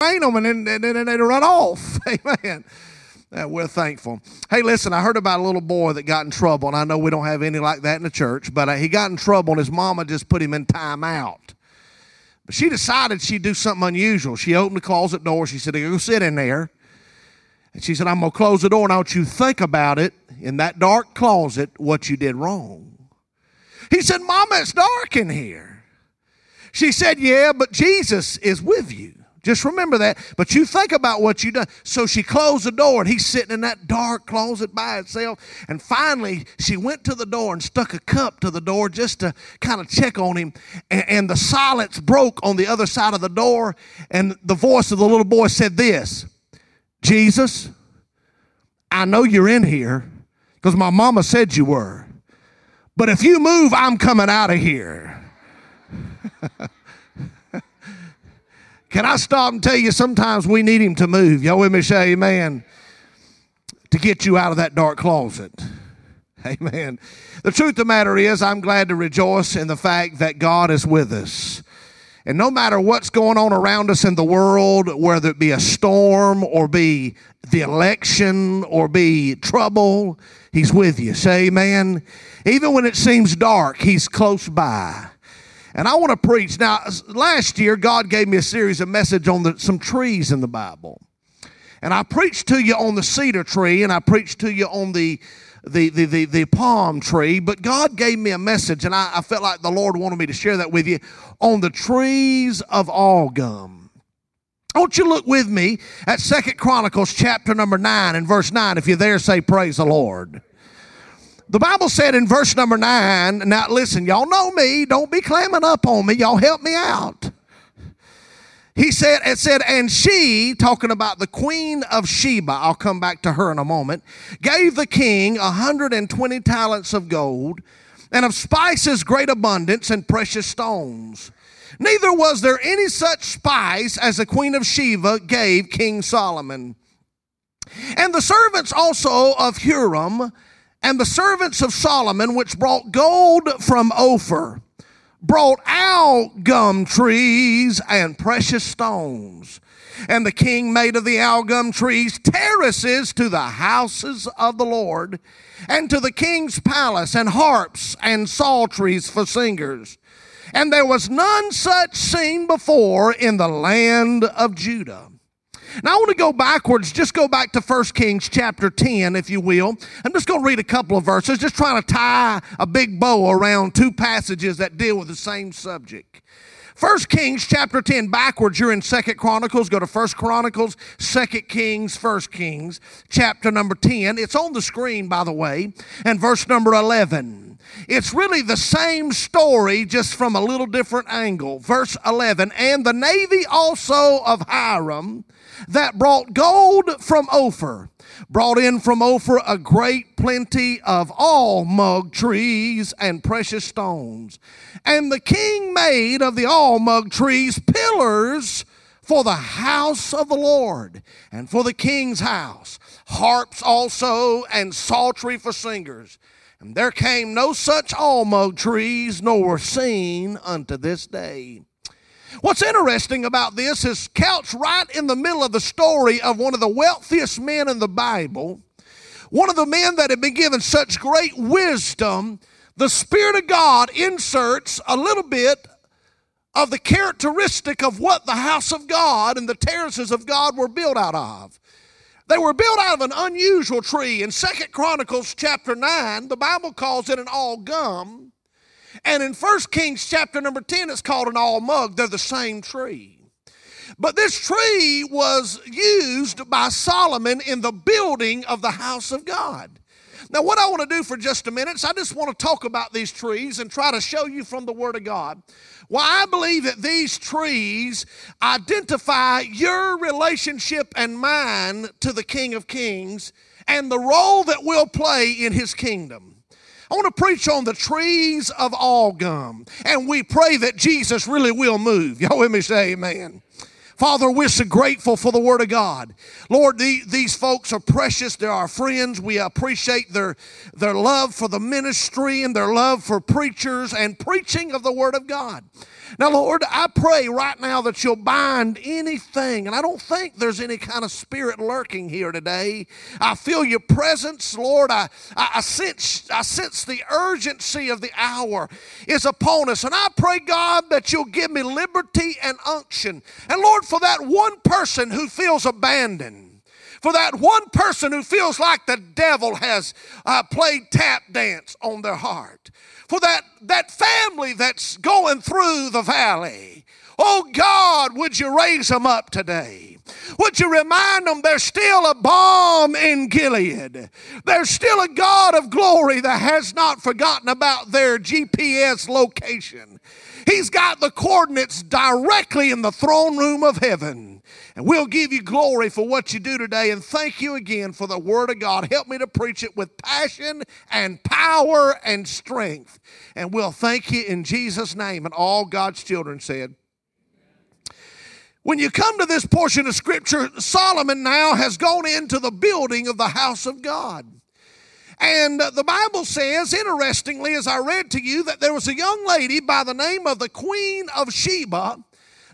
train them and then, then they run off. Amen. Uh, we're thankful. Hey, listen, I heard about a little boy that got in trouble, and I know we don't have any like that in the church, but uh, he got in trouble, and his mama just put him in timeout. But she decided she'd do something unusual. She opened the closet door. She said, Go sit in there. And she said, I'm going to close the door, and I want you to think about it in that dark closet what you did wrong. He said, Mama, it's dark in here. She said, Yeah, but Jesus is with you. Just remember that. But you think about what you done. So she closed the door and he's sitting in that dark closet by himself. And finally, she went to the door and stuck a cup to the door just to kind of check on him. And, and the silence broke on the other side of the door. And the voice of the little boy said this Jesus, I know you're in here because my mama said you were. But if you move, I'm coming out of here. Can I stop and tell you sometimes we need him to move? Y'all with me say amen? To get you out of that dark closet. Amen. The truth of the matter is, I'm glad to rejoice in the fact that God is with us. And no matter what's going on around us in the world, whether it be a storm or be the election or be trouble, He's with you. Say amen. Even when it seems dark, He's close by. And I want to preach. Now, last year, God gave me a series of message on the, some trees in the Bible. And I preached to you on the cedar tree and I preached to you on the, the, the, the, the palm tree. But God gave me a message, and I, I felt like the Lord wanted me to share that with you on the trees of algum. I want you to look with me at Second Chronicles chapter number 9 and verse 9. If you're there, say, Praise the Lord. The Bible said in verse number nine, now listen, y'all know me, don't be clamming up on me, y'all help me out. He said, it said, and she, talking about the queen of Sheba, I'll come back to her in a moment, gave the king a 120 talents of gold and of spices great abundance and precious stones. Neither was there any such spice as the queen of Sheba gave King Solomon. And the servants also of Huram and the servants of Solomon, which brought gold from Ophir, brought algum trees and precious stones. And the king made of the algum trees terraces to the houses of the Lord, and to the king's palace, and harps and psalteries for singers. And there was none such seen before in the land of Judah. Now I want to go backwards, just go back to 1 Kings chapter 10, if you will. I'm just going to read a couple of verses, just trying to tie a big bow around two passages that deal with the same subject. First Kings chapter 10, backwards, you're in Second Chronicles. Go to First Chronicles, Second Kings, First Kings, chapter number 10. It's on the screen, by the way, and verse number 11. It's really the same story, just from a little different angle. Verse 11, and the navy also of Hiram that brought gold from Ophir, brought in from Ophir a great plenty of almug trees and precious stones. And the king made of the almug trees pillars for the house of the Lord and for the king's house, harps also and psaltery for singers. And there came no such almug trees, nor were seen unto this day. What's interesting about this is couched right in the middle of the story of one of the wealthiest men in the Bible, one of the men that had been given such great wisdom. The Spirit of God inserts a little bit of the characteristic of what the house of God and the terraces of God were built out of. They were built out of an unusual tree. In Second Chronicles chapter 9, the Bible calls it an algum. And in 1 Kings chapter number 10, it's called an almug. They're the same tree. But this tree was used by Solomon in the building of the house of God. Now, what I want to do for just a minute is I just want to talk about these trees and try to show you from the Word of God why I believe that these trees identify your relationship and mine to the King of Kings and the role that we'll play in His kingdom. I want to preach on the trees of algum. And we pray that Jesus really will move. Y'all with me say amen. Father, we're so grateful for the Word of God. Lord, the, these folks are precious. They're our friends. We appreciate their, their love for the ministry and their love for preachers and preaching of the Word of God. Now, Lord, I pray right now that you'll bind anything, and I don't think there's any kind of spirit lurking here today. I feel your presence, Lord. I, I, I, sense, I sense the urgency of the hour is upon us, and I pray, God, that you'll give me liberty and unction. And Lord, for that one person who feels abandoned, for that one person who feels like the devil has uh, played tap dance on their heart, for that, that family that's going through the valley. Oh God, would you raise them up today? Would you remind them there's still a balm in Gilead? There's still a God of glory that has not forgotten about their GPS location. He's got the coordinates directly in the throne room of heaven. And we'll give you glory for what you do today. And thank you again for the Word of God. Help me to preach it with passion and power and strength. And we'll thank you in Jesus' name. And all God's children said, when you come to this portion of Scripture, Solomon now has gone into the building of the house of God. And uh, the Bible says, interestingly, as I read to you, that there was a young lady by the name of the Queen of Sheba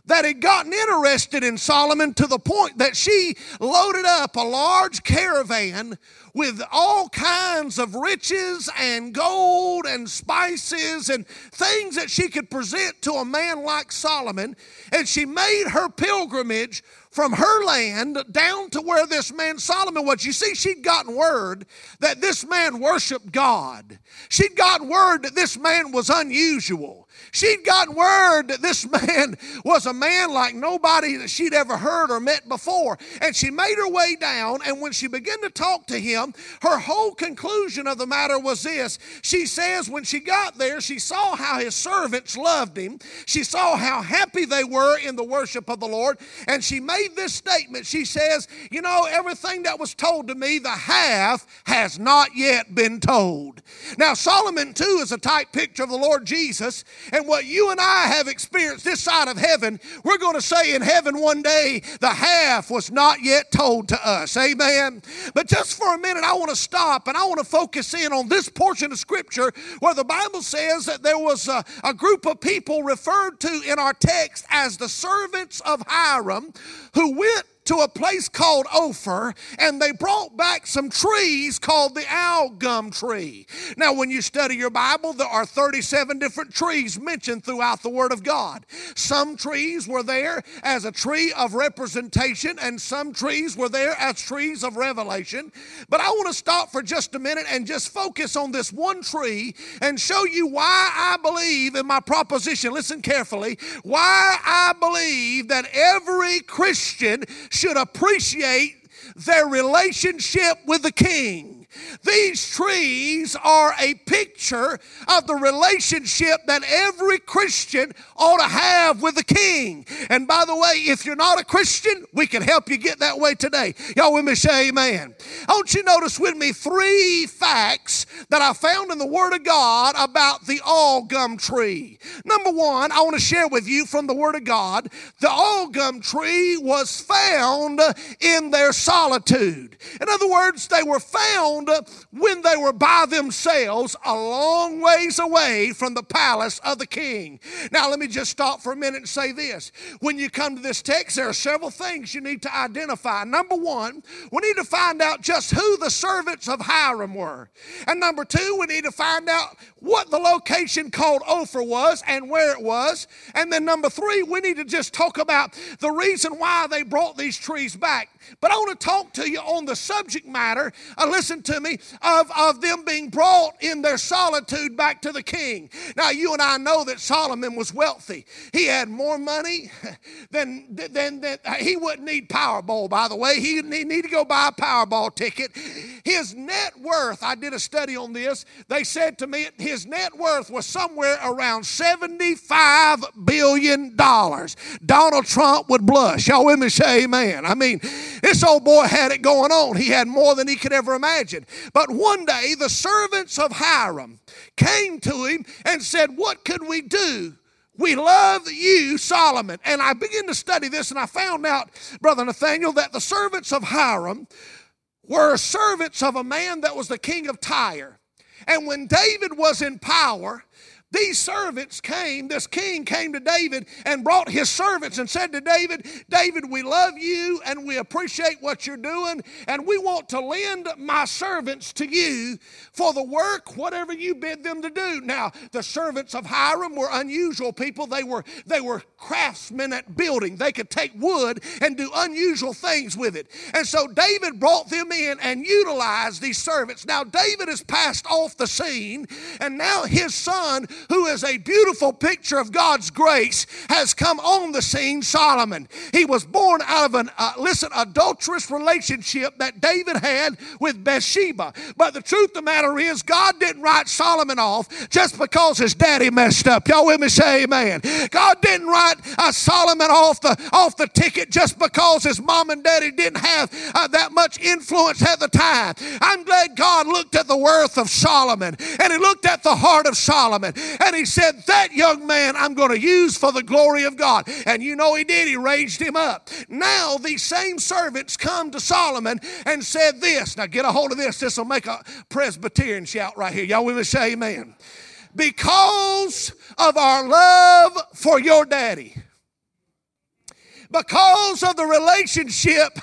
that had gotten interested in Solomon to the point that she loaded up a large caravan with all kinds of riches and gold and spices and things that she could present to a man like Solomon. And she made her pilgrimage from her land down to where this man Solomon was. You see, she'd gotten word that this man worshiped God. She'd gotten word that this man was unusual. She'd gotten word that this man was a man like nobody that she'd ever heard or met before. And she made her way down, and when she began to talk to him, her whole conclusion of the matter was this. She says when she got there, she saw how his servants loved him. She saw how happy they were in the worship of the Lord. And she made this statement. She says, You know, everything that was told to me, the half has not yet been told. Now, Solomon, too, is a type picture of the Lord Jesus. And what you and I have experienced this side of heaven, we're going to say in heaven one day, the half was not yet told to us. Amen. But just for a minute, I want to stop and I want to focus in on this portion of Scripture where the Bible says that there was a, a group of people referred to in our text as the servants of Hiram who went to a place called Ophir and they brought back some trees called the algum tree. Now, when you study your Bible, there are 37 different trees mentioned throughout the Word of God. Some trees were there as a tree of representation, and some trees were there as trees of revelation. But I want to stop for just a minute and just focus on this one tree and show you why I believe in my proposition. Listen carefully. Why I believe that every Christian should appreciate their relationship with the king. These trees are a picture of the relationship that every Christian ought to have with the King. And by the way, if you're not a Christian, we can help you get that way today. Y'all with me say amen. I want you to notice with me three facts that I found in the Word of God about the algum tree. Number one, I want to share with you from the Word of God the algum tree was found in their solitude. In other words, they were found found when they were by themselves a long ways away from the palace of the king. Now, let me just stop for a minute and say this. When you come to this text, there are several things you need to identify. Number one, we need to find out just who the servants of Hiram were. And number two, we need to find out what the location called Ophir was and where it was. And then number three, we need to just talk about the reason why they brought these trees back. But I want to talk to you on the subject matter, uh, listen to me, of, of them being brought in their solitude back to the king. Now, you and I know that Solomon was wealthy. He had more money than, than, than he wouldn't need Powerball, by the way. He didn't need to go buy a Powerball ticket. His net worth, I did a study on this, they said to me, his net worth was somewhere around $75 billion. Donald Trump would blush. Y'all with me say amen. I mean, this old boy had it going on. He had more than he could ever imagine. But one day, the servants of Hiram came to him and said, What could we do we love you, Solomon. And I began to study this and I found out, Brother Nathaniel, that the servants of Hiram were servants of a man that was the king of Tyre. And when David was in power, these servants came, this king came to David and brought his servants and said to David, David, we love you and we appreciate what you're doing, and we want to lend my servants to you for the work, whatever you bid them to do. Now, the servants of Hiram were unusual people. They were, they were craftsmen at building. They could take wood and do unusual things with it. And so David brought them in and utilized these servants. Now, David has passed off the scene, and now his son, who is a beautiful picture of God's grace, has come on the scene, Solomon. He was born out of an, uh, listen, adulterous relationship that David had with Bathsheba. But the truth of the matter is, God didn't write Solomon off just because his daddy messed up. Y'all with me? Say amen. God didn't write uh, Solomon off the, off the ticket just because his mom and daddy didn't have uh, that much influence at the time. I'm glad God looked at the worth of Solomon and he looked at the heart of Solomon and he said, That young man I'm going to use for the glory of God. And you know he did. He raised him up. Now these same servants come to Solomon and said this. Now get a hold of this. This will make a Presbyterian shout right here. Y'all me say amen. Because of our love for your daddy because of the relationship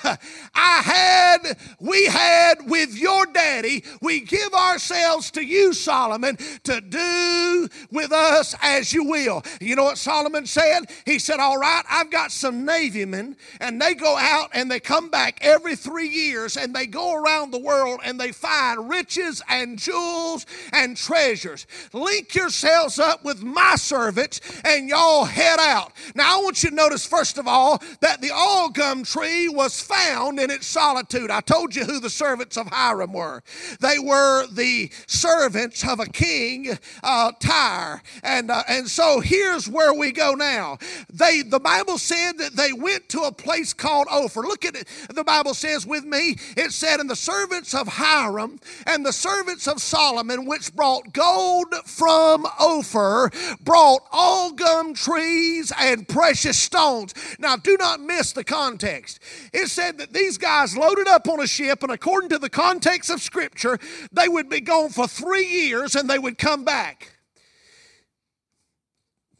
I had, we had with your daddy, we give ourselves to you, Solomon, to do with us as you will. You know what Solomon said? He said, All right, I've got some Navy men, and they go out and they come back every three years and they go around the world and they find riches and jewels and treasures. Link yourselves up with my servants and y'all head out. Now, I want you to notice, first of all, that the algum tree was found in its solitude. I told you who the servants of Hiram were. They were the servants of a king, uh, Tyre. And, uh, and so here's where we go now. They, the Bible said that they went to a place called Ophir. Look at it. The Bible says with me, it said, And the servants of Hiram and the servants of Solomon, which brought gold from Ophir, brought algum trees and precious stones. Now, do not miss the context. It said that these guys loaded up on a ship, and according to the context of Scripture, they would be gone for three years and they would come back.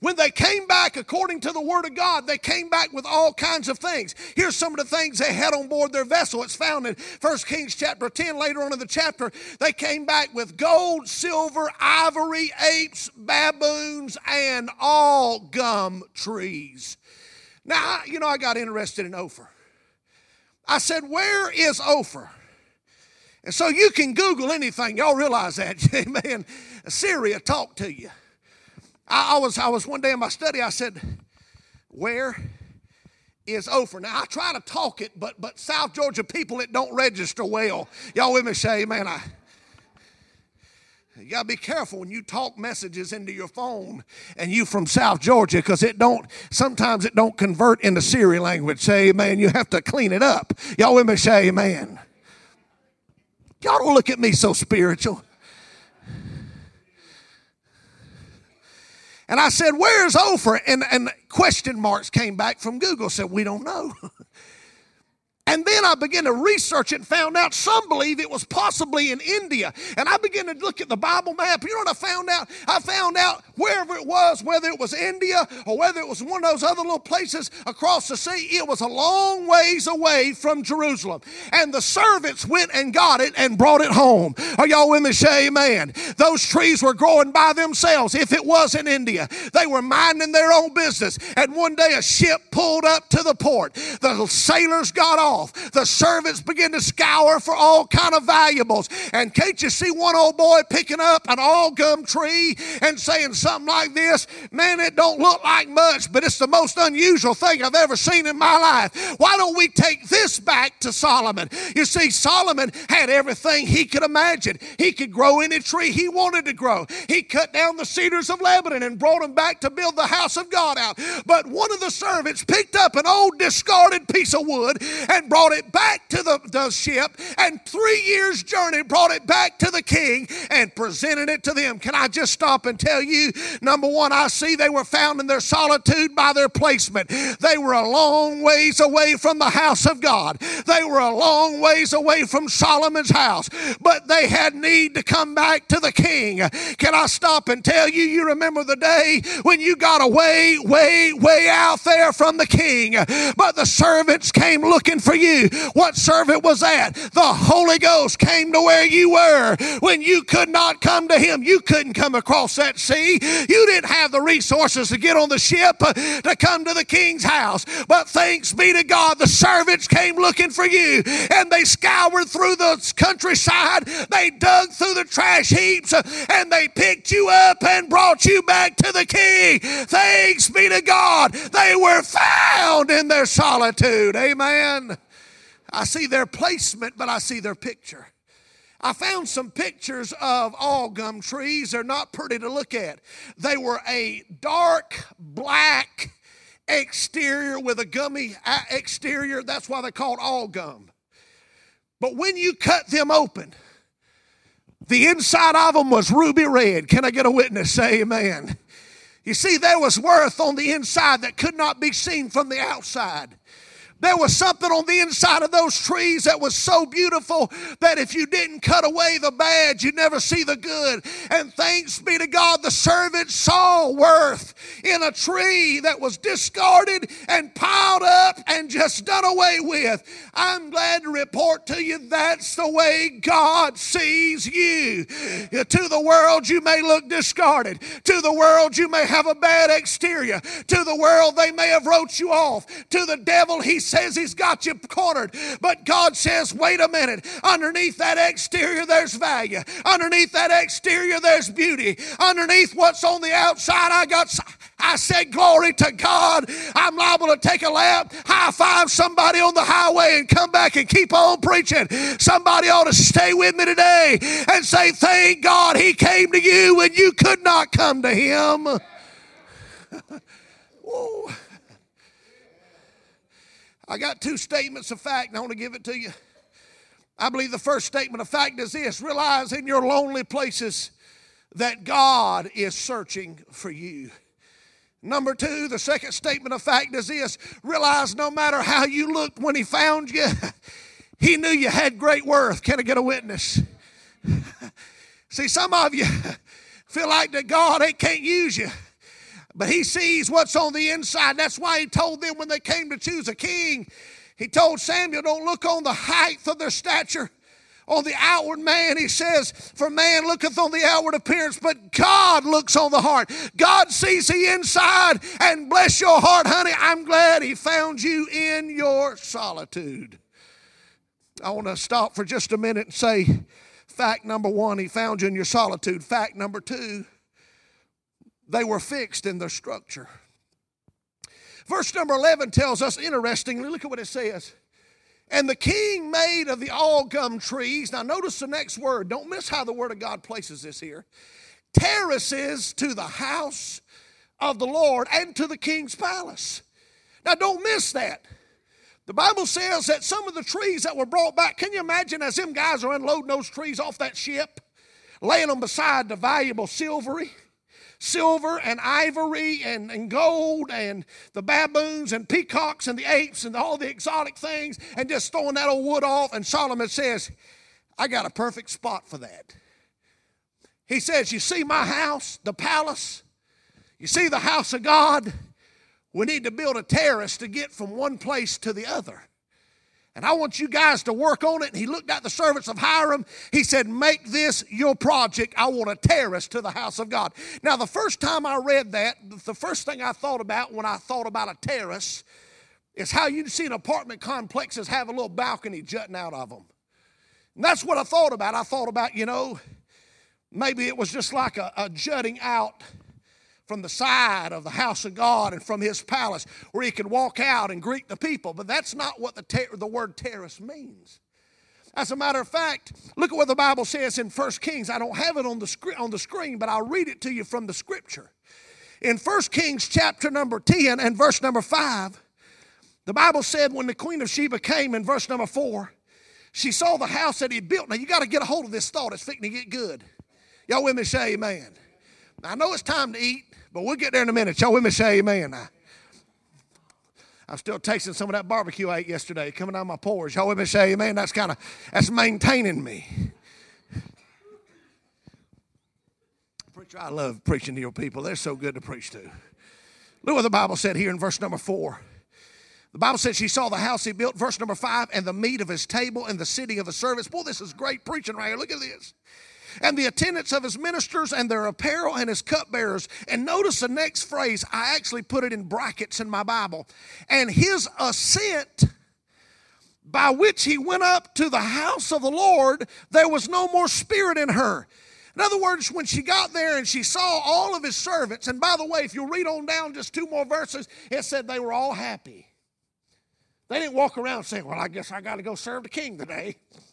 When they came back, according to the Word of God, they came back with all kinds of things. Here's some of the things they had on board their vessel. It's found in 1 Kings chapter 10, later on in the chapter. They came back with gold, silver, ivory, apes, baboons, and algum trees. Now, you know, I got interested in Ophir. I said, Where is Ophir? And so you can Google anything. Y'all realize that. Amen. Siri talked to you. I, I, was, I was one day in my study, I said, Where is Ophir? Now I try to talk it, but but South Georgia people it don't register well. Y'all with me say, man, I you got to be careful when you talk messages into your phone and you from South Georgia because it don't, sometimes it don't convert into Siri language. Say amen. You have to clean it up. Y'all with me say amen. Y'all don't look at me so spiritual. And I said, Where's Ophir? And, and question marks came back from Google, said, We don't know. And then I began to research it and found out some believe it was possibly in India. And I began to look at the Bible map. You know what I found out? I found out wherever it was, whether it was India or whether it was one of those other little places across the sea, it was a long ways away from Jerusalem. And the servants went and got it and brought it home. Are y'all with me? Say amen. Those trees were growing by themselves. If it was in India, they were minding their own business. And one day a ship pulled up to the port. The sailors got off off. The servants begin to scour for all kind of valuables. And can't you see one old boy picking up an algum tree and saying something like this? Man, it don't look like much, but it's the most unusual thing I've ever seen in my life. Why don't we take this back to Solomon? You see, Solomon had everything he could imagine. He could grow any tree he wanted to grow. He cut down the cedars of Lebanon and brought them back to build the house of God out. But one of the servants picked up an old discarded piece of wood and brought it back to the, the ship, and three years' journey brought it back to the king and presented it to them. Can I just stop and tell you? Number one, I see they were found in their solitude by their placement. They were a long ways away from the house of God, they were a long ways away from Solomon's house, but they had need to come back to the king. Can I stop and tell you? You remember the day when you got away, way, way out there from the king, but the servants came looking for you. What servant was that? The Holy Ghost came to where you were when you could not come to him. You couldn't come across that sea. You didn't have the resources to get on the ship uh, to come to the king's house. But thanks be to God, the servants came looking for you and they scoured through the countryside. They dug through the trash heaps uh, and they picked you up and brought you back to the king. Thanks be to God, they were found in their solitude. Amen. I see their placement, but I see their picture. I found some pictures of algum trees. They're not pretty to look at. They were a dark black exterior with a gummy uh, exterior. That's why they're called all gum. But when you cut them open, the inside of them was ruby red. Can I get a witness? Say amen. You see, there was worth on the inside that could not be seen from the outside. There was something on the inside of those trees that was so beautiful that if you didn't cut away the bad, you'd never see the good. And thanks be to God, the servant saw worth in a tree that was discarded and piled up and just done away with. I'm glad to report to you that's the way God sees you. To the world, you may look discarded. To the world, you may have a bad exterior. To the world, they may have wrote you off. To the devil, he says he's got you cornered. But God says, wait a minute. Underneath that exterior, there's value. Underneath that exterior, there's beauty. Underneath what's on the outside, I got. I said, Glory to God. I'm liable to take a lap, high five somebody on the highway, and come back and keep on preaching. Somebody ought to stay with me today and say, Thank God he came to you when you could not come to him. I got two statements of fact, and I want to give it to you. I believe the first statement of fact is this realize in your lonely places that God is searching for you. Number two, the second statement of fact is this realize no matter how you looked when He found you, He knew you had great worth. Can I get a witness? See, some of you feel like that God ain't, can't use you. But he sees what's on the inside. That's why he told them when they came to choose a king, he told Samuel, Don't look on the height of their stature, on the outward man. He says, For man looketh on the outward appearance, but God looks on the heart. God sees the inside, and bless your heart, honey. I'm glad he found you in your solitude. I want to stop for just a minute and say, Fact number one, he found you in your solitude. Fact number two, they were fixed in their structure. Verse number 11 tells us, interestingly, look at what it says. And the king made of the algum trees. Now, notice the next word. Don't miss how the word of God places this here. Terraces to the house of the Lord and to the king's palace. Now, don't miss that. The Bible says that some of the trees that were brought back, can you imagine as them guys are unloading those trees off that ship, laying them beside the valuable silvery? Silver and ivory and, and gold and the baboons and peacocks and the apes and all the exotic things and just throwing that old wood off. And Solomon says, I got a perfect spot for that. He says, You see my house, the palace? You see the house of God? We need to build a terrace to get from one place to the other. And I want you guys to work on it. And he looked at the servants of Hiram. He said, Make this your project. I want a terrace to the house of God. Now, the first time I read that, the first thing I thought about when I thought about a terrace is how you see an apartment complexes have a little balcony jutting out of them. And that's what I thought about. I thought about, you know, maybe it was just like a, a jutting out from the side of the house of God and from his palace where he could walk out and greet the people. But that's not what the, ter- the word terrace means. As a matter of fact, look at what the Bible says in 1 Kings. I don't have it on the, screen, on the screen, but I'll read it to you from the scripture. In 1 Kings chapter number 10 and verse number 5, The Bible said when the Queen of Sheba came in verse number four, she saw the house that he built. Now you got to get a hold of this thought. It's fixing to get good. Y'all with me say amen. Now, I know it's time to eat, but we'll get there in a minute. Y'all with me say amen. I'm still tasting some of that barbecue I ate yesterday coming out of my pores. Y'all with me say amen. That's kind of that's maintaining me. Preacher, I love preaching to your people. They're so good to preach to. Look what the Bible said here in verse number four. The Bible said she saw the house he built, verse number five, and the meat of his table and the city of the servants. Boy, this is great preaching right here. Look at this. And the attendants of his ministers and their apparel and his cupbearers. And notice the next phrase, I actually put it in brackets in my Bible. And his ascent by which he went up to the house of the Lord, there was no more spirit in her. In other words, when she got there and she saw all of his servants, and by the way, if you read on down just two more verses, it said they were all happy. They didn't walk around saying, Well, I guess I got to go serve the king today.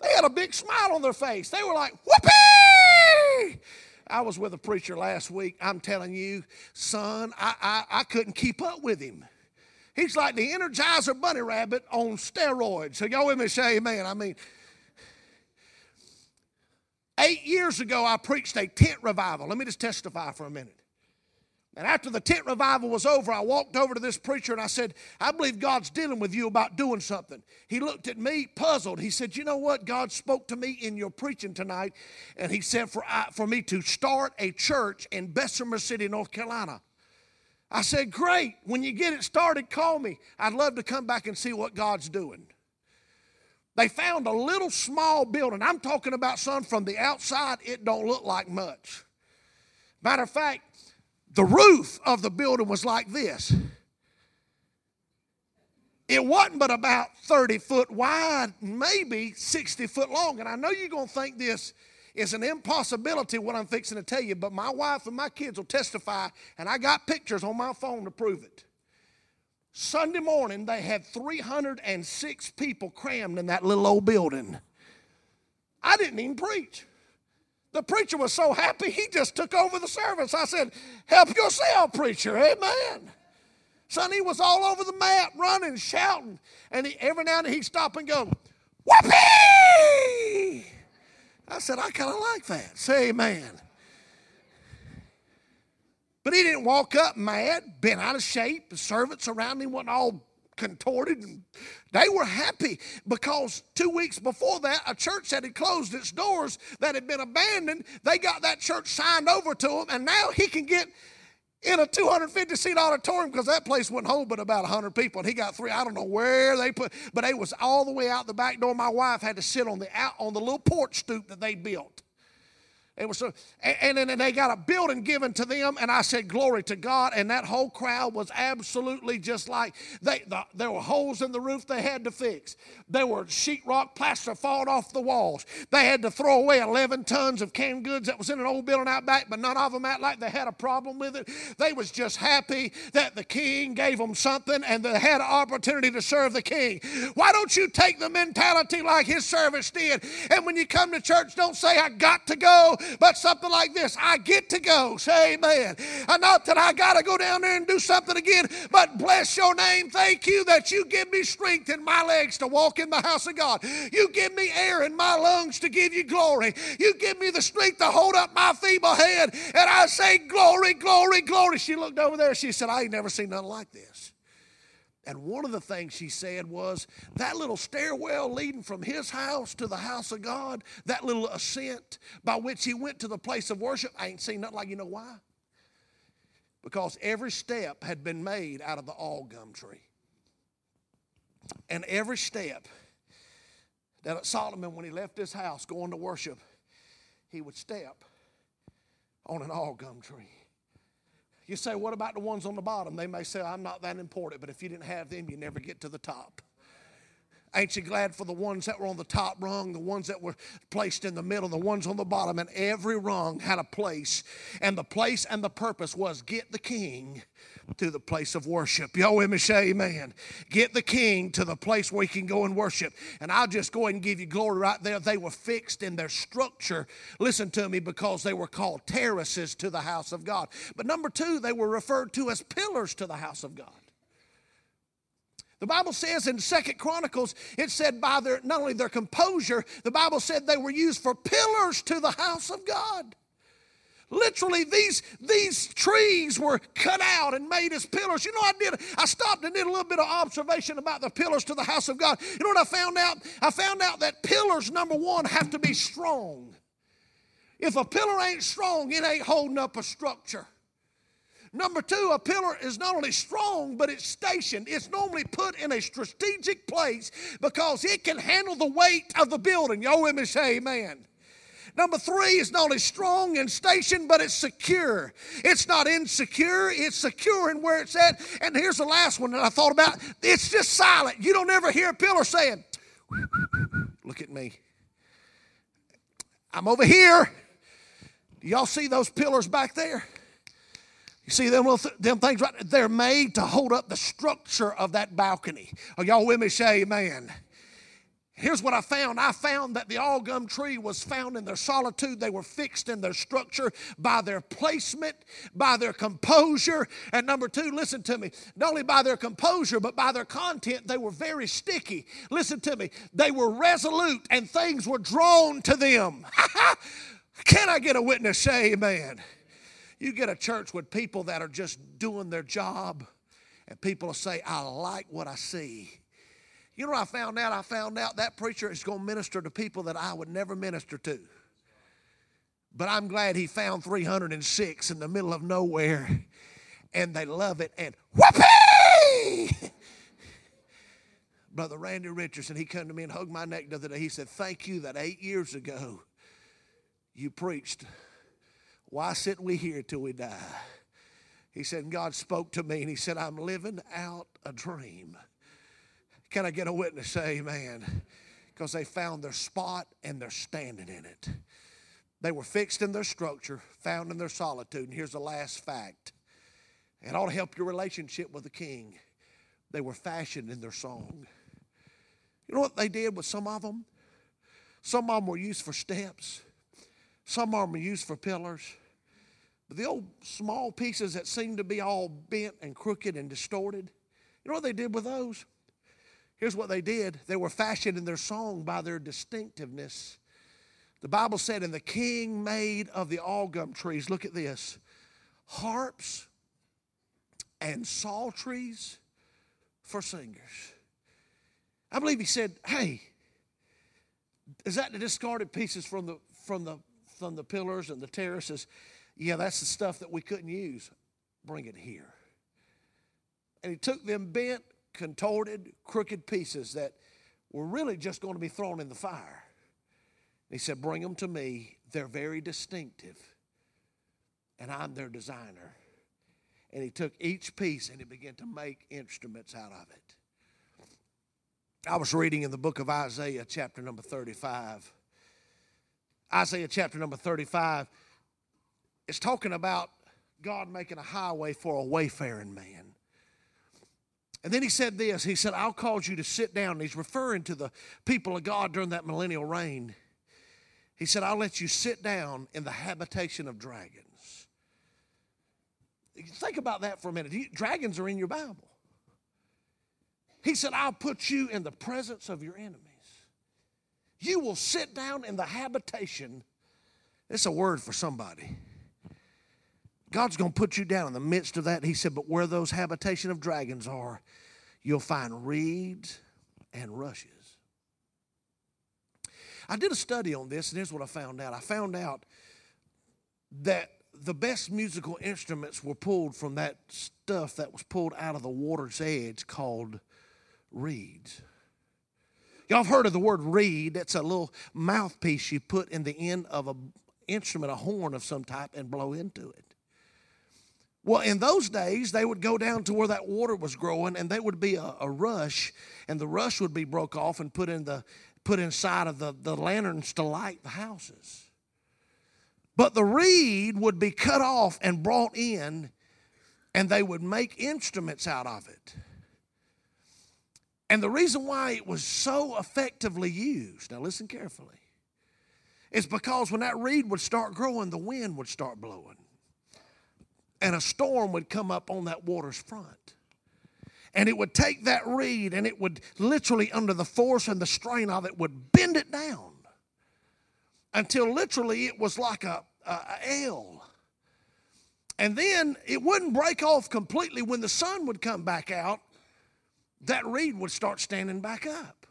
They had a big smile on their face. They were like, Whoopee! I was with a preacher last week. I'm telling you, son, I, I, I couldn't keep up with him. He's like the Energizer Bunny Rabbit on steroids. So, y'all with me say amen. I mean, eight years ago, I preached a tent revival. Let me just testify for a minute. And after the tent revival was over, I walked over to this preacher and I said, I believe God's dealing with you about doing something. He looked at me puzzled. He said, You know what? God spoke to me in your preaching tonight, and He said for, I, for me to start a church in Bessemer City, North Carolina. I said, Great. When you get it started, call me. I'd love to come back and see what God's doing. They found a little small building. I'm talking about, son, from the outside, it don't look like much. Matter of fact, the roof of the building was like this. It wasn't but about 30 foot wide, maybe 60 foot long. And I know you're going to think this is an impossibility, what I'm fixing to tell you, but my wife and my kids will testify, and I got pictures on my phone to prove it. Sunday morning, they had 306 people crammed in that little old building. I didn't even preach. The preacher was so happy, he just took over the service. I said, Help yourself, preacher. Amen. Son, he was all over the mat, running, shouting. And he, every now and then he'd stop and go, Whoopee! I said, I kind of like that. Say amen. But he didn't walk up mad, bent out of shape. The servants around him wasn't all contorted. And they were happy because two weeks before that, a church that had closed its doors that had been abandoned, they got that church signed over to him, and now he can get in a 250 seat auditorium because that place wouldn't hold but about 100 people and he got three i don't know where they put but it was all the way out the back door my wife had to sit on the out on the little porch stoop that they built it was so, and, then they got a building given to them, and I said, "Glory to God!" And that whole crowd was absolutely just like they. The, there were holes in the roof they had to fix. There were sheetrock plaster falling off the walls. They had to throw away 11 tons of canned goods that was in an old building out back, but none of them act like they had a problem with it. They was just happy that the king gave them something, and they had an opportunity to serve the king. Why don't you take the mentality like his servants did? And when you come to church, don't say, "I got to go." But something like this I get to go. Say amen. And not that I got to go down there and do something again, but bless your name. Thank you that you give me strength in my legs to walk in the house of God. You give me air in my lungs to give you glory. You give me the strength to hold up my feeble head. And I say, Glory, glory, glory. She looked over there. She said, I ain't never seen nothing like this. And one of the things she said was that little stairwell leading from his house to the house of God, that little ascent by which he went to the place of worship, I ain't seen nothing like you know why? Because every step had been made out of the algum tree. And every step that Solomon, when he left his house going to worship, he would step on an algum tree. You say, what about the ones on the bottom? They may say, I'm not that important, but if you didn't have them, you never get to the top. Ain't you glad for the ones that were on the top rung, the ones that were placed in the middle, the ones on the bottom? And every rung had a place. And the place and the purpose was get the king to the place of worship. Y'all with me amen. Get the king to the place where he can go and worship. And I'll just go ahead and give you glory right there. They were fixed in their structure, listen to me, because they were called terraces to the house of God. But number two, they were referred to as pillars to the house of God. The Bible says in Second Chronicles, it said by their not only their composure, the Bible said they were used for pillars to the house of God. Literally, these, these trees were cut out and made as pillars. You know, I did, I stopped and did a little bit of observation about the pillars to the house of God. You know what I found out? I found out that pillars, number one, have to be strong. If a pillar ain't strong, it ain't holding up a structure. Number two, a pillar is not only strong, but it's stationed. It's normally put in a strategic place because it can handle the weight of the building. Y'all with me say amen. Number three is not only strong and stationed, but it's secure. It's not insecure, it's secure in where it's at. And here's the last one that I thought about it's just silent. You don't ever hear a pillar saying, Look at me. I'm over here. Y'all see those pillars back there? You see them little th- them things right? They're made to hold up the structure of that balcony. Are y'all with me? Say amen. Here's what I found. I found that the algum tree was found in their solitude. They were fixed in their structure by their placement, by their composure. And number two, listen to me, not only by their composure, but by their content, they were very sticky. Listen to me, they were resolute and things were drawn to them. Can I get a witness? Say amen. You get a church with people that are just doing their job, and people will say, I like what I see. You know I found out? I found out that preacher is going to minister to people that I would never minister to. But I'm glad he found 306 in the middle of nowhere and they love it and whoopee! Brother Randy Richardson, he came to me and hugged my neck the other day. He said, Thank you that eight years ago you preached. Why sit we here till we die? He said, God spoke to me and he said, I'm living out a dream. Can I get a witness? Say amen. Because they found their spot and they're standing in it. They were fixed in their structure, found in their solitude. And here's the last fact it ought to help your relationship with the king. They were fashioned in their song. You know what they did with some of them? Some of them were used for steps, some of them were used for pillars. But the old small pieces that seemed to be all bent and crooked and distorted, you know what they did with those? Here's what they did they were fashioned in their song by their distinctiveness. The Bible said, and the king made of the algum trees, look at this, harps and psalteries for singers. I believe he said, hey, is that the discarded pieces from the from the from the pillars and the terraces? Yeah, that's the stuff that we couldn't use. Bring it here. And he took them bent contorted, crooked pieces that were really just going to be thrown in the fire. He said, Bring them to me. They're very distinctive, and I'm their designer. And he took each piece and he began to make instruments out of it. I was reading in the book of Isaiah, chapter number 35. Isaiah, chapter number 35, is talking about God making a highway for a wayfaring man. And then he said this He said, I'll cause you to sit down. And he's referring to the people of God during that millennial reign. He said, I'll let you sit down in the habitation of dragons. Think about that for a minute. Dragons are in your Bible. He said, I'll put you in the presence of your enemies. You will sit down in the habitation. It's a word for somebody. God's going to put you down in the midst of that. He said, But where those habitation of dragons are, you'll find reeds and rushes. I did a study on this, and here's what I found out. I found out that the best musical instruments were pulled from that stuff that was pulled out of the water's edge called reeds. Y'all have heard of the word reed. That's a little mouthpiece you put in the end of an instrument, a horn of some type, and blow into it. Well, in those days, they would go down to where that water was growing, and there would be a, a, rush, and the rush would be broke off and put in the put inside of the, the lanterns to light the houses. But the reed would be cut off and brought in, and they would make instruments out of it. And the reason why it was so effectively used, now listen carefully, is because when that reed would start growing, the wind would start blowing and a storm would come up on that water's front. and it would take that reed and it would literally, under the force and the strain of it, would bend it down until literally it was like a, a, a L. And then it wouldn't break off completely when the sun would come back out. That reed would start standing back up.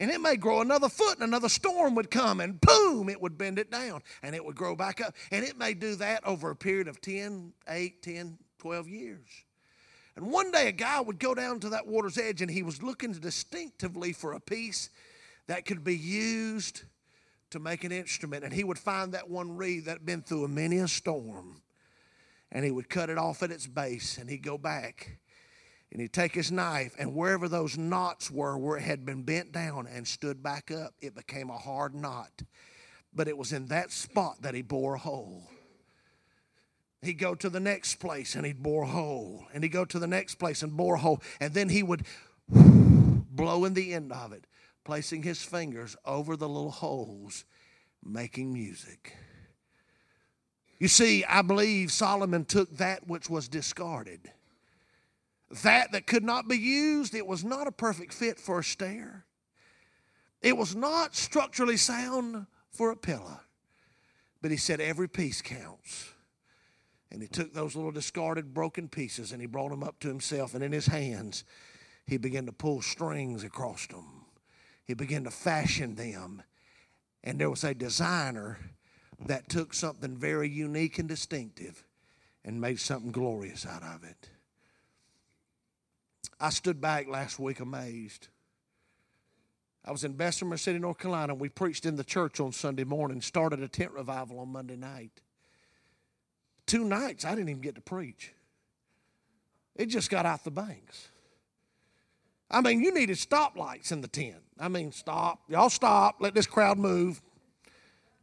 And it may grow another foot and another storm would come and boom, it would bend it down and it would grow back up. And it may do that over a period of 10, 8, 10, 12 years. And one day a guy would go down to that water's edge and he was looking distinctively for a piece that could be used to make an instrument. And he would find that one reed that had been through many a storm and he would cut it off at its base and he'd go back and he'd take his knife and wherever those knots were where it had been bent down and stood back up it became a hard knot. But it was in that spot that he bore a hole. He'd go to the next place and he'd bore a hole. And he'd go to the next place and bore a hole. And then he would blow in the end of it placing his fingers over the little holes making music. You see, I believe Solomon took that which was discarded. That that could not be used, it was not a perfect fit for a stair. It was not structurally sound for a pillar. But he said every piece counts. And he took those little discarded, broken pieces and he brought them up to himself. And in his hands, he began to pull strings across them. He began to fashion them. And there was a designer that took something very unique and distinctive and made something glorious out of it. I stood back last week amazed. I was in Bessemer City, North Carolina. And we preached in the church on Sunday morning, started a tent revival on Monday night. Two nights, I didn't even get to preach. It just got out the banks. I mean, you needed stoplights in the tent. I mean, stop. Y'all stop. Let this crowd move.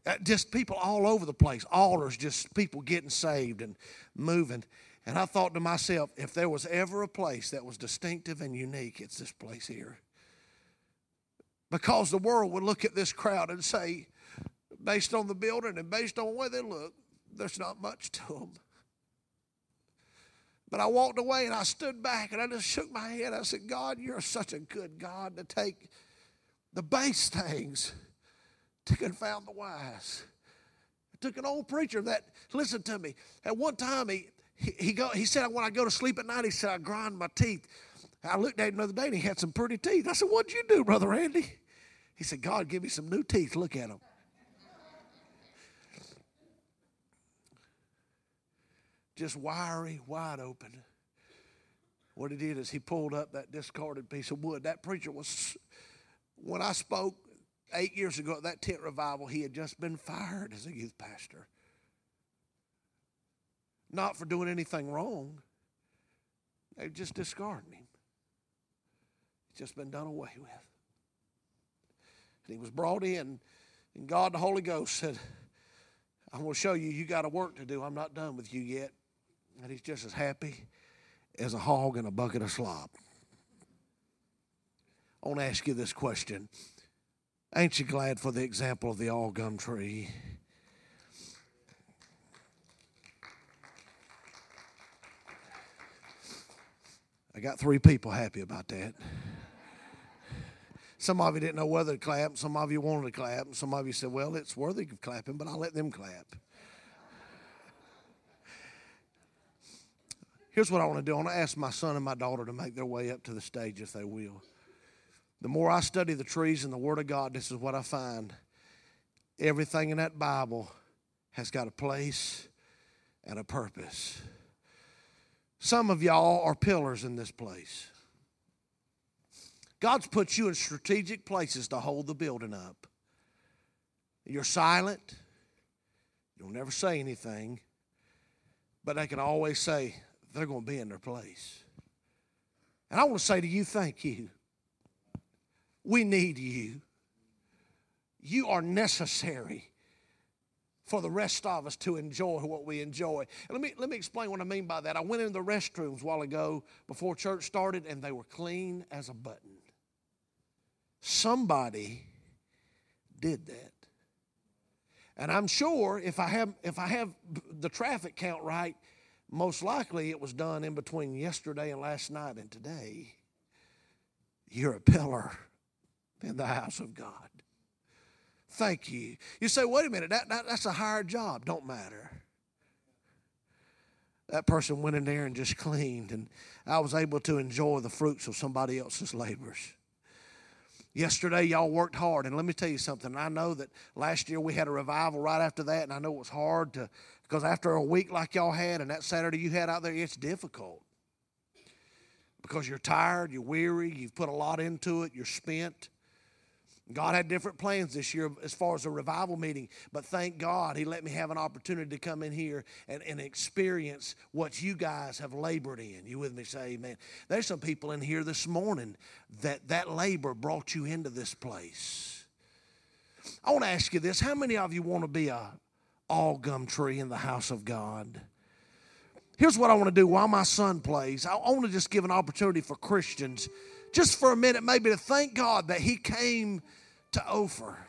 Uh, just people all over the place, altars, just people getting saved and moving. And I thought to myself, if there was ever a place that was distinctive and unique, it's this place here. Because the world would look at this crowd and say, based on the building and based on where they look, there's not much to them. But I walked away and I stood back and I just shook my head. I said, God, you're such a good God to take the base things to confound the wise. I took an old preacher that, listen to me, at one time he, he, he, go, he said, when I go to sleep at night, he said, I grind my teeth. I looked at him the other day and he had some pretty teeth. I said, What'd you do, Brother Andy? He said, God, give me some new teeth. Look at them. Just wiry, wide open. What he did is he pulled up that discarded piece of wood. That preacher was, when I spoke, eight years ago at that tent revival, he had just been fired as a youth pastor. Not for doing anything wrong, they just discarded him. He's just been done away with. And he was brought in, and God, the Holy Ghost, said, I'm going to show you, you got a work to do. I'm not done with you yet. And he's just as happy as a hog in a bucket of slop. I want to ask you this question Ain't you glad for the example of the algum tree? I got three people happy about that. Some of you didn't know whether to clap. Some of you wanted to clap. Some of you said, well, it's worthy of clapping, but I'll let them clap. Here's what I want to do I want to ask my son and my daughter to make their way up to the stage if they will. The more I study the trees and the Word of God, this is what I find. Everything in that Bible has got a place and a purpose. Some of y'all are pillars in this place. God's put you in strategic places to hold the building up. You're silent. You'll never say anything. But they can always say they're going to be in their place. And I want to say to you, thank you. We need you. You are necessary for the rest of us to enjoy what we enjoy. And let me, let me explain what I mean by that. I went in the restrooms a while ago before church started, and they were clean as a button. Somebody did that. And I'm sure if I have if I have the traffic count right, most likely it was done in between yesterday and last night and today. You're a pillar in the house of God. Thank you. You say, wait a minute, that, that, that's a hard job. Don't matter. That person went in there and just cleaned, and I was able to enjoy the fruits of somebody else's labors. Yesterday, y'all worked hard, and let me tell you something. I know that last year we had a revival right after that, and I know it was hard to because after a week like y'all had, and that Saturday you had out there, it's difficult because you're tired, you're weary, you've put a lot into it, you're spent. God had different plans this year as far as a revival meeting, but thank God He let me have an opportunity to come in here and, and experience what you guys have labored in. You with me? Say amen. There's some people in here this morning that that labor brought you into this place. I want to ask you this how many of you want to be a algum tree in the house of God? Here's what I want to do while my son plays. I want to just give an opportunity for Christians, just for a minute, maybe to thank God that He came to Ophir.